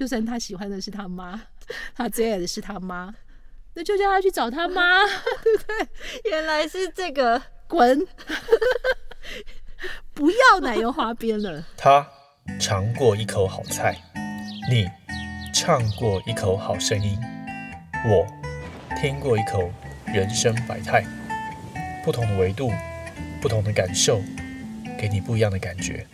就算他喜欢的是他妈，他最爱的是他妈，那就叫他去找他妈，对不对？原来是这个，滚！不要奶油花边了。他尝过一口好菜，你唱过一口好声音，我听过一口人生百态。不同的维度，不同的感受，给你不一样的感觉。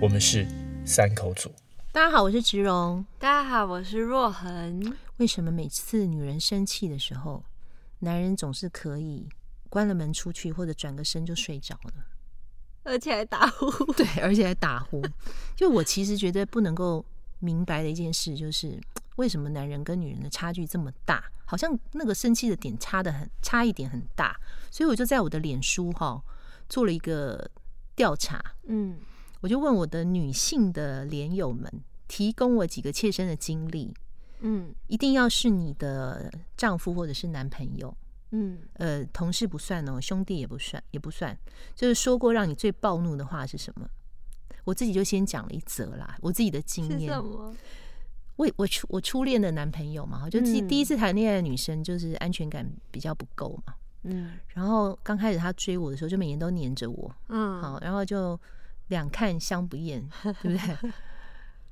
我们是三口组。大家好，我是植荣。大家好，我是若恒。为什么每次女人生气的时候，男人总是可以关了门出去，或者转个身就睡着了？而且还打呼。对，而且还打呼。就我其实觉得不能够明白的一件事，就是为什么男人跟女人的差距这么大？好像那个生气的点差的很，差一点很大。所以我就在我的脸书哈做了一个调查，嗯，我就问我的女性的连友们，提供我几个切身的经历，嗯，一定要是你的丈夫或者是男朋友，嗯，呃，同事不算哦，兄弟也不算，也不算，就是说过让你最暴怒的话是什么？我自己就先讲了一则啦，我自己的经验，我我初我初恋的男朋友嘛，就第第一次谈恋爱的女生，就是安全感比较不够嘛。嗯，然后刚开始他追我的时候，就每年都黏着我，嗯，好，然后就两看相不厌，对不对？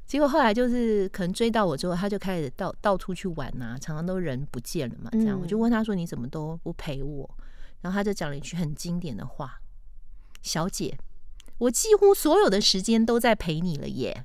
结果后来就是可能追到我之后，他就开始到到处去玩呐，常常都人不见了嘛，这样我就问他说：“你怎么都不陪我？”然后他就讲了一句很经典的话：“小姐，我几乎所有的时间都在陪你了耶。”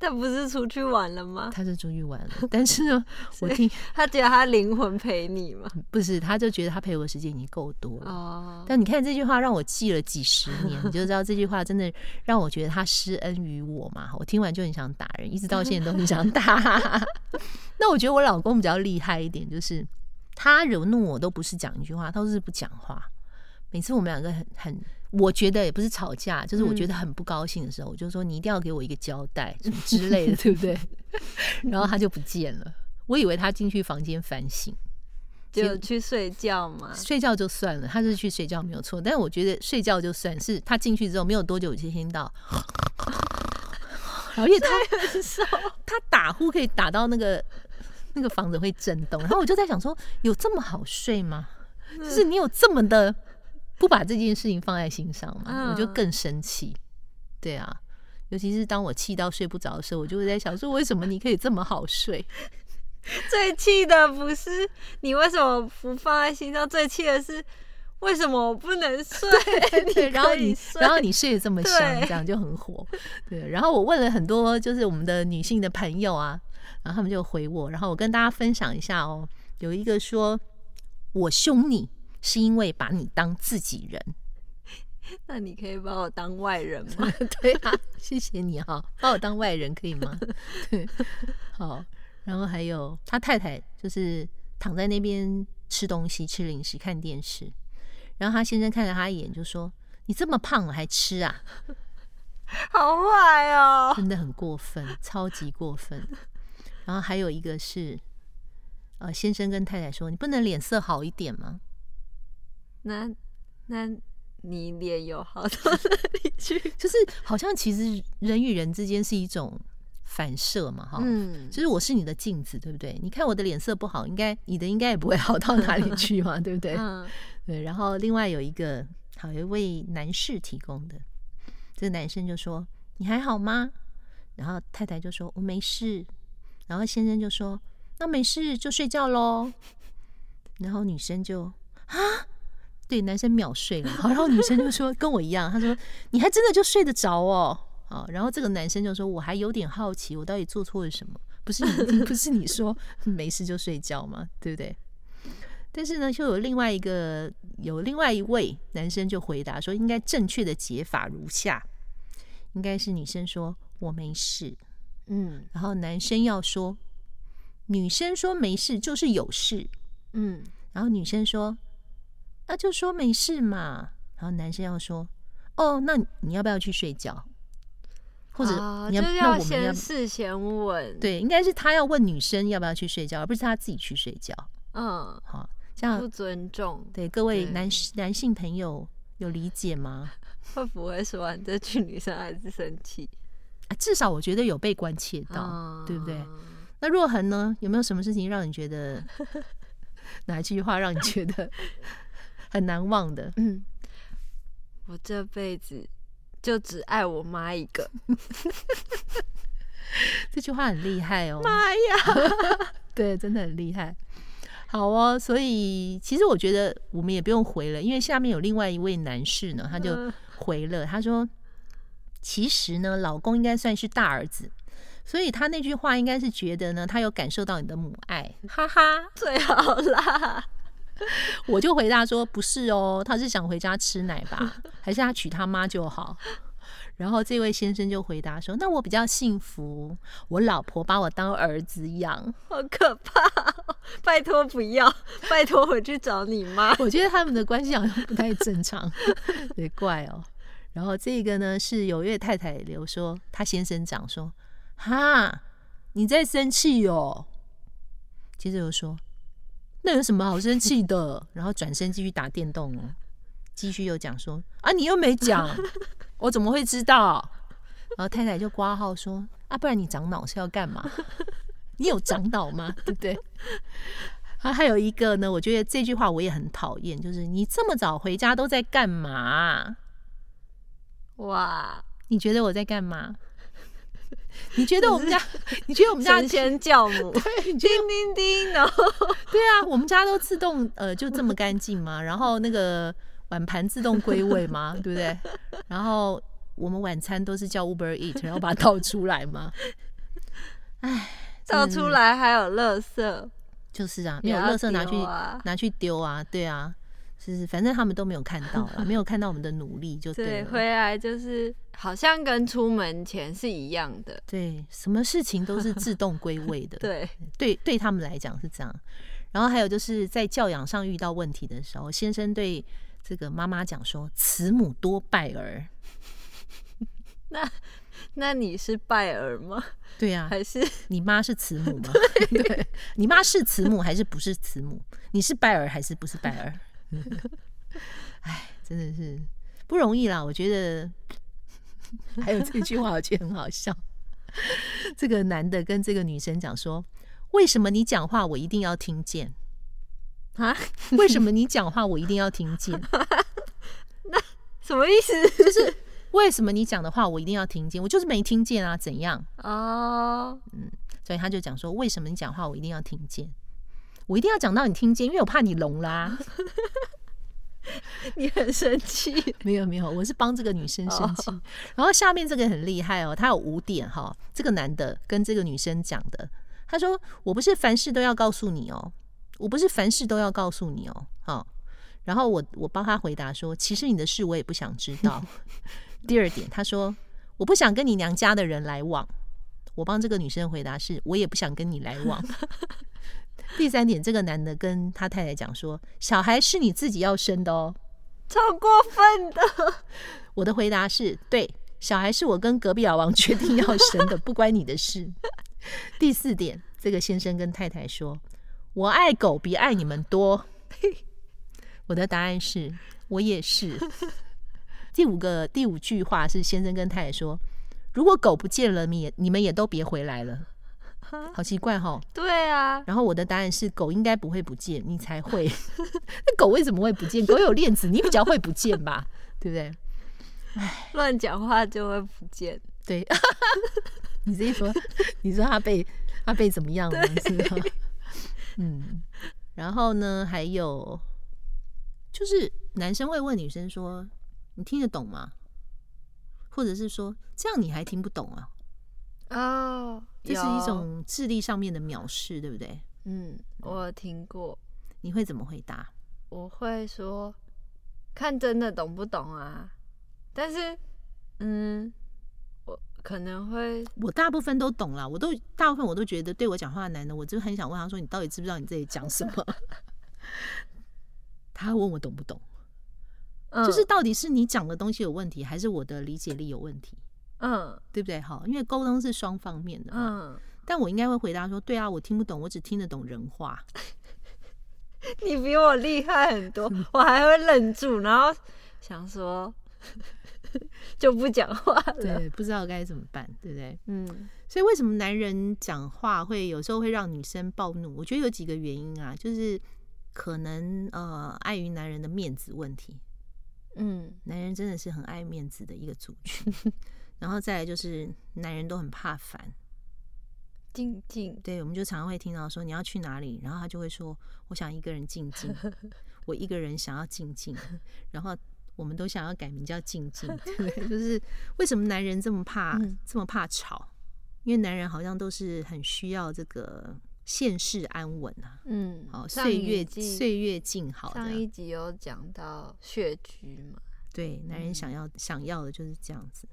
他不是出去玩了吗？他是出去玩了，但是呢，我听 他觉得他灵魂陪你嘛，不是，他就觉得他陪我的时间已经够多了。哦，但你看这句话让我记了几十年，你就知道这句话真的让我觉得他施恩于我嘛。我听完就很想打人，一直到现在都很想打。那我觉得我老公比较厉害一点，就是他惹怒我都不是讲一句话，他都是不讲话。每次我们两个很很。我觉得也不是吵架，就是我觉得很不高兴的时候，我就说你一定要给我一个交代，什么之类的，对不对？然后他就不见了。我以为他进去房间反省，就去睡觉嘛。睡觉就算了，他是去睡觉没有错。但是我觉得睡觉就算是他进去之后没有多久，我就听到，而且他他打呼可以打到那个那个房子会震动。然后我就在想说，有这么好睡吗？就是你有这么的。不把这件事情放在心上嘛，我就更生气。对啊，尤其是当我气到睡不着的时候，我就会在想说，为什么你可以这么好睡？最气的不是你为什么不放在心上，最气的是为什么我不能睡？对，然后你，然后你睡得这么香，这样就很火。对，然后我问了很多，就是我们的女性的朋友啊，然后他们就回我，然后我跟大家分享一下哦。有一个说我凶你。是因为把你当自己人，那你可以把我当外人吗？对啊，谢谢你哈，把我当外人可以吗？对，好。然后还有他太太，就是躺在那边吃东西、吃零食、看电视。然后他先生看了他一眼，就说：“你这么胖了还吃啊？好坏哦，真的很过分，超级过分。”然后还有一个是，呃，先生跟太太说：“你不能脸色好一点吗？”那那你脸有好到哪里去？就是好像其实人与人之间是一种反射嘛，哈，嗯，就是我是你的镜子，对不对？你看我的脸色不好，应该你的应该也不会好到哪里 去嘛，对不对？嗯，对。然后另外有一个好一位男士提供的，这个男生就说：“你还好吗？”然后太太就说：“我没事。”然后先生就说：“那没事就睡觉喽。”然后女生就啊。对，男生秒睡了，然后女生就说跟我一样，她说你还真的就睡得着哦，啊，然后这个男生就说我还有点好奇，我到底做错了什么？不是你，不是你说没事就睡觉吗？对不对？但是呢，就有另外一个，有另外一位男生就回答说，应该正确的解法如下，应该是女生说我没事，嗯，然后男生要说，女生说没事就是有事，嗯，然后女生说。那就说没事嘛，然后男生要说：“哦，那你要不要去睡觉？”或者你要那我们要事先问，对，应该是他要问女生要不要去睡觉，而不是他自己去睡觉。嗯，好，这样不尊重。对各位男男性朋友有理解吗？会不会说完这句女生还是生气？啊至少我觉得有被关切到，对不对？那若恒呢？有没有什么事情让你觉得 哪一句话让你觉得很难忘的？嗯，我这辈子就只爱我妈一个。这句话很厉害哦！妈呀，对，真的很厉害。好哦，所以其实我觉得我们也不用回了，因为下面有另外一位男士呢，他就回了，他说：“其实呢，老公应该算是大儿子，所以他那句话应该是觉得呢，他有感受到你的母爱。”哈哈，最好啦。我就回答说：“不是哦，他是想回家吃奶吧？还是他娶他妈就好？”然后这位先生就回答说：“那我比较幸福，我老婆把我当儿子养，好可怕！拜托不要，拜托回去找你妈。我觉得他们的关系好像不太正常，也，怪哦。然后这个呢是有位太太留说，她先生讲说：哈，你在生气哦。接着又说，那有什么好生气的？然后转身继续打电动哦，继续又讲说：啊，你又没讲。”我怎么会知道？然后太太就挂号说：“啊，不然你长脑是要干嘛？你有长脑吗？对不对？”啊，还有一个呢，我觉得这句话我也很讨厌，就是你这么早回家都在干嘛？哇，你觉得我在干嘛？你觉得我们家？你觉得我们家神仙教母？对，叮叮叮，然后对啊，我们家都自动呃，就这么干净吗？然后那个。碗盘自动归位吗？对不对？然后我们晚餐都是叫 Uber Eat，然后把它倒出来吗？哎，倒出来还有垃圾，就是啊，没有垃圾拿去拿去丢啊，对啊，是是，反正他们都没有看到了，没有看到我们的努力，就对，回来就是好像跟出门前是一样的，对，什么事情都是自动归位的，对，对，对他们来讲是这样。然后还有就是在教养上遇到问题的时候，先生对。这个妈妈讲说：“慈母多败儿。”那那你是败儿吗？对呀，还是你妈是慈母吗？对，你妈是慈母还是不是慈母？你是败儿还是不是败儿？哎，真的是不容易啦。我觉得 还有这句话，我觉得很好笑。这个男的跟这个女生讲说：“为什么你讲话我一定要听见？”啊？为什么你讲话我一定要听见？那什么意思？就是为什么你讲的话我一定要听见？我就是没听见啊？怎样？哦，嗯，所以他就讲说，为什么你讲话我一定要听见？我一定要讲到你听见，因为我怕你聋啦。你很生气？没有没有，我是帮这个女生生气。然后下面这个很厉害哦，他有五点哈。这个男的跟这个女生讲的，他说：“我不是凡事都要告诉你哦。”我不是凡事都要告诉你哦，好，然后我我帮他回答说，其实你的事我也不想知道。第二点，他说我不想跟你娘家的人来往。我帮这个女生回答是，我也不想跟你来往。第三点，这个男的跟他太太讲说，小孩是你自己要生的哦，超过分的。我的回答是对，小孩是我跟隔壁老王决定要生的，不关你的事。第四点，这个先生跟太太说。我爱狗比爱你们多。我的答案是我也是。第五个第五句话是先生跟太太说：“如果狗不见了，你你们也都别回来了。”好奇怪哈。对啊。然后我的答案是狗应该不会不见，你才会。那狗为什么会不见？狗有链子，你比较会不见吧？对不对？哎，乱讲话就会不见。对。你自己说，你说他被他被怎么样了？是吗？嗯，然后呢？还有就是男生会问女生说：“你听得懂吗？”或者是说：“这样你还听不懂啊？”哦，这是一种智力上面的藐视，对不对？嗯，我听过。你会怎么回答？我会说：“看真的懂不懂啊？”但是，嗯。我可能会，我大部分都懂啦，我都大部分我都觉得对我讲话的男的，我就很想问他说：“你到底知不知道你自己讲什么？” 他问我懂不懂，就是到底是你讲的东西有问题，还是我的理解力有问题？嗯，对不对？好，因为沟通是双方面的嘛。嗯，但我应该会回答说：“对啊，我听不懂，我只听得懂人话。”你比我厉害很多，我还会愣住，然后想说。就不讲话了，对，不知道该怎么办，对不对？嗯，所以为什么男人讲话会有时候会让女生暴怒？我觉得有几个原因啊，就是可能呃碍于男人的面子问题，嗯，男人真的是很爱面子的一个族群，然后再来就是男人都很怕烦。静静，对，我们就常常会听到说你要去哪里，然后他就会说我想一个人静静，我一个人想要静静，然后我们都想要改名叫静静，对，就是为什么男人这么怕这么怕吵？因为男人好像都是很需要这个现世安稳啊，嗯，好岁月岁月静好。上一集有讲到血居嘛，对，男人想要想要的就是这样子，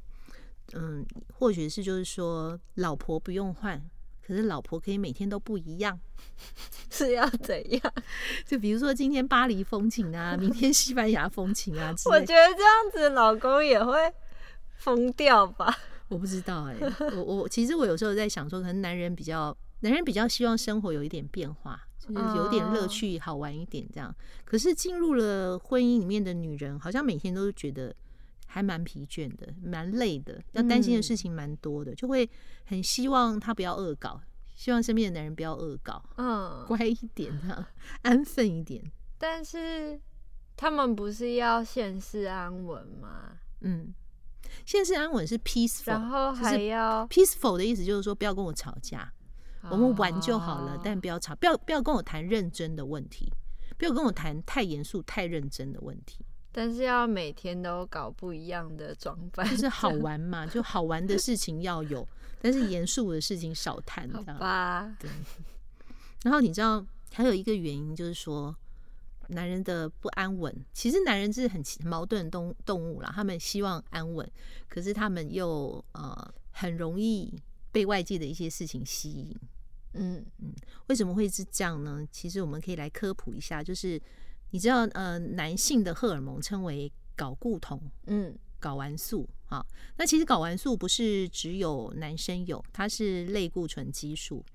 嗯，或许是就是说老婆不用换。可是老婆可以每天都不一样，是要怎样？就比如说今天巴黎风情啊，明天西班牙风情啊。我觉得这样子老公也会疯掉吧？我不知道哎，我我其实我有时候在想说，可能男人比较男人比较希望生活有一点变化，就是有点乐趣，好玩一点这样。可是进入了婚姻里面的女人，好像每天都觉得。还蛮疲倦的，蛮累的，要担心的事情蛮多的，就会很希望他不要恶搞，希望身边的男人不要恶搞，嗯，乖一点啊，安分一点。但是他们不是要现世安稳吗？嗯，现世安稳是 peaceful，然后还要 peaceful 的意思就是说不要跟我吵架，我们玩就好了，但不要吵，不要不要跟我谈认真的问题，不要跟我谈太严肃、太认真的问题。但是要每天都搞不一样的装扮，就是好玩嘛，就好玩的事情要有，但是严肃的事情少谈，好吧？对。然后你知道还有一个原因，就是说男人的不安稳，其实男人是很矛盾的动动物啦，他们希望安稳，可是他们又呃很容易被外界的一些事情吸引。嗯嗯，为什么会是这样呢？其实我们可以来科普一下，就是。你知道，呃，男性的荷尔蒙称为睾固酮，嗯，睾丸素，哈。那其实睾丸素不是只有男生有，它是类固醇激素，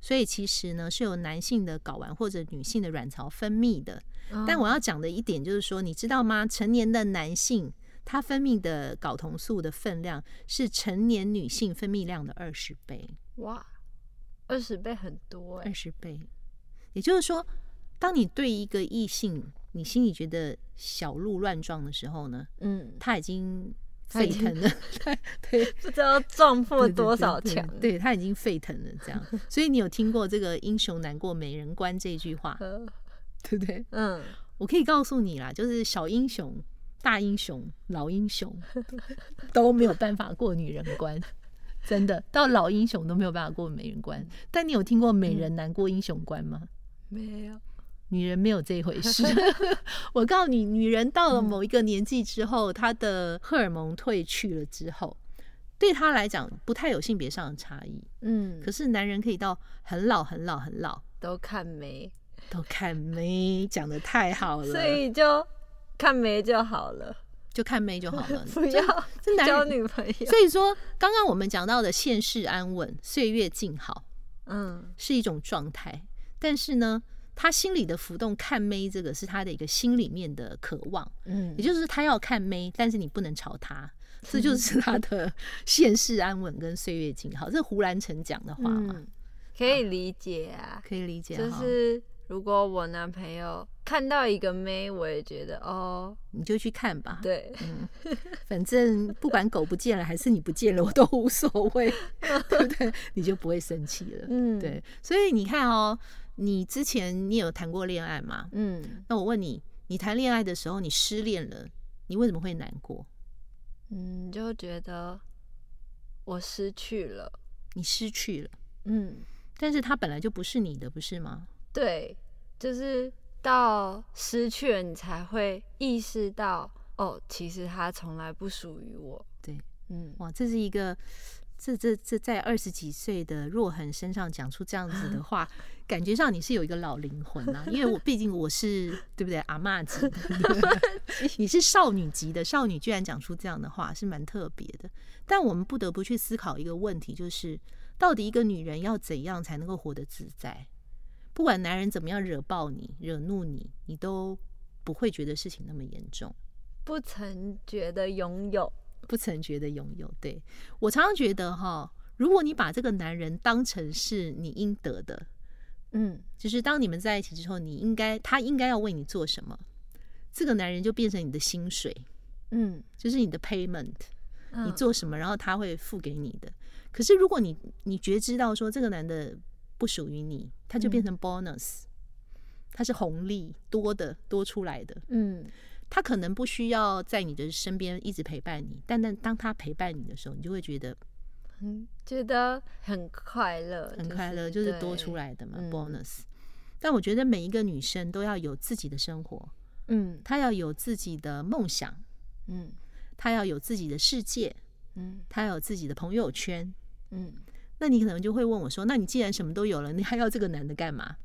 所以其实呢是有男性的睾丸或者女性的卵巢分泌的。但我要讲的一点就是说，你知道吗？成年的男性他分泌的睾酮素的分量是成年女性分泌量的二十倍。哇，二十倍很多哎，二十倍，也就是说。当你对一个异性，你心里觉得小鹿乱撞的时候呢？嗯，他 已经沸腾了，对，不知道撞破多少墙，对他已经沸腾了，这样。所以你有听过这个“英雄难过美人关”这句话，对不对？嗯，我可以告诉你啦，就是小英雄、大英雄、老英雄都没有办法过女人关，真的，到老英雄都没有办法过美人关。但你有听过美人难过英雄关吗？没有。女人没有这一回事，我告诉你，女人到了某一个年纪之后，她的荷尔蒙退去了之后，对她来讲不太有性别上的差异。嗯，可是男人可以到很老很老很老都看没，都看没，讲的太好了，所以就看没就好了，就看没就好了，不要交女朋友。所以说，刚刚我们讲到的现世安稳、岁月静好，嗯，是一种状态，但是呢。他心里的浮动，看妹这个是他的一个心里面的渴望，嗯，也就是他要看妹，但是你不能朝他，这就是 他的现世安稳跟岁月静好。这胡兰成讲的话嘛，可以理解啊，可以理解。就是如果我男朋友看到一个妹，我也觉得哦，你就去看吧，对，嗯，反正不管狗不见了还是你不见了，我都无所谓，对不对？你就不会生气了，嗯，对。所以你看哦。你之前你有谈过恋爱吗？嗯，那我问你，你谈恋爱的时候你失恋了，你为什么会难过？嗯，就觉得我失去了，你失去了，嗯，但是他本来就不是你的，不是吗？对，就是到失去了，你才会意识到，哦，其实他从来不属于我。对，嗯，哇，这是一个。这这这在二十几岁的若恒身上讲出这样子的话，感觉上你是有一个老灵魂啊，因为我毕竟我是对不对阿妈级，你是少女级的少女，居然讲出这样的话是蛮特别的。但我们不得不去思考一个问题，就是到底一个女人要怎样才能够活得自在？不管男人怎么样惹爆你、惹怒你，你都不会觉得事情那么严重，不曾觉得拥有。不曾觉得拥有。对我常常觉得哈，如果你把这个男人当成是你应得的，嗯，就是当你们在一起之后，你应该他应该要为你做什么，这个男人就变成你的薪水，嗯，就是你的 payment，你做什么，然后他会付给你的。可是如果你你觉知到说这个男的不属于你，它就变成 bonus。它是红利多的多出来的，嗯，他可能不需要在你的身边一直陪伴你，但但当他陪伴你的时候，你就会觉得，嗯，觉得很快乐，很快乐，就是多出来的嘛，bonus。但我觉得每一个女生都要有自己的生活，嗯，她要有自己的梦想，嗯，她要有自己的世界，嗯，她要有自己的朋友圈，嗯，那你可能就会问我说，那你既然什么都有了，你还要这个男的干嘛？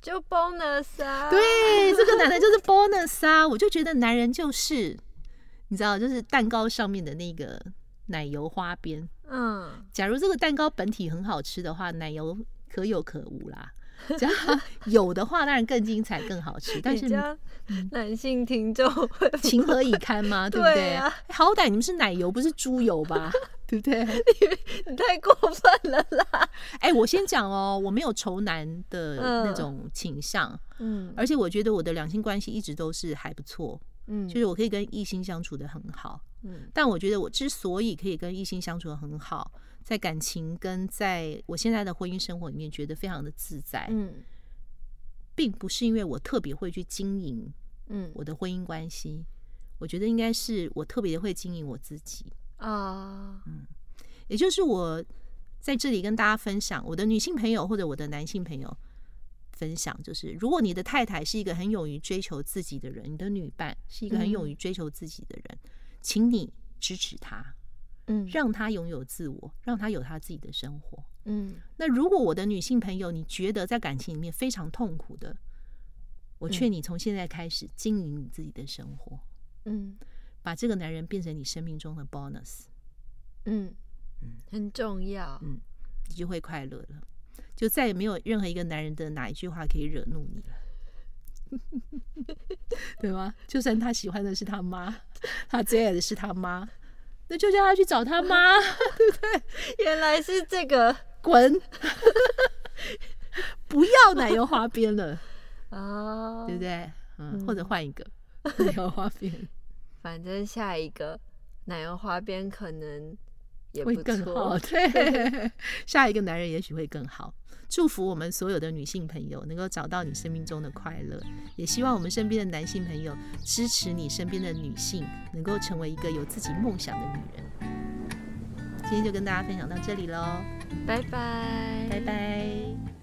就 bonus 啊！对，这个男的就是 bonus 啊！我就觉得男人就是，你知道，就是蛋糕上面的那个奶油花边。嗯，假如这个蛋糕本体很好吃的话，奶油可有可无啦。这样有的话，当然更精彩、更好吃。但是男性听众情何以堪吗？对不对？好歹你们是奶油，不是猪油吧？对不对？你太过分了啦！哎，我先讲哦，我没有仇男的那种倾向，嗯，而且我觉得我的两性关系一直都是还不错，嗯，就是我可以跟异性相处的很好，嗯，但我觉得我之所以可以跟异性相处的很好，在感情跟在我现在的婚姻生活里面觉得非常的自在，嗯，并不是因为我特别会去经营，嗯，我的婚姻关系，我觉得应该是我特别会经营我自己。啊，嗯，也就是我在这里跟大家分享，我的女性朋友或者我的男性朋友分享，就是如果你的太太是一个很勇于追求自己的人，你的女伴是一个很勇于追求自己的人，请你支持她，嗯，让他拥有自我，让他有他自己的生活，嗯。那如果我的女性朋友你觉得在感情里面非常痛苦的，我劝你从现在开始经营你自己的生活，嗯。把这个男人变成你生命中的 bonus，嗯嗯，很重要，嗯，你就会快乐了，就再也没有任何一个男人的哪一句话可以惹怒你了，对吗？就算他喜欢的是他妈，他最爱的是他妈，那就叫他去找他妈，对 不对？原来是这个，滚，不要奶油花边了，哦，对不对？嗯，或者换一个 奶油花边。反正下一个奶油花边可能也会更好，对，下一个男人也许会更好。祝福我们所有的女性朋友能够找到你生命中的快乐，也希望我们身边的男性朋友支持你身边的女性能够成为一个有自己梦想的女人。今天就跟大家分享到这里喽，拜拜，拜拜。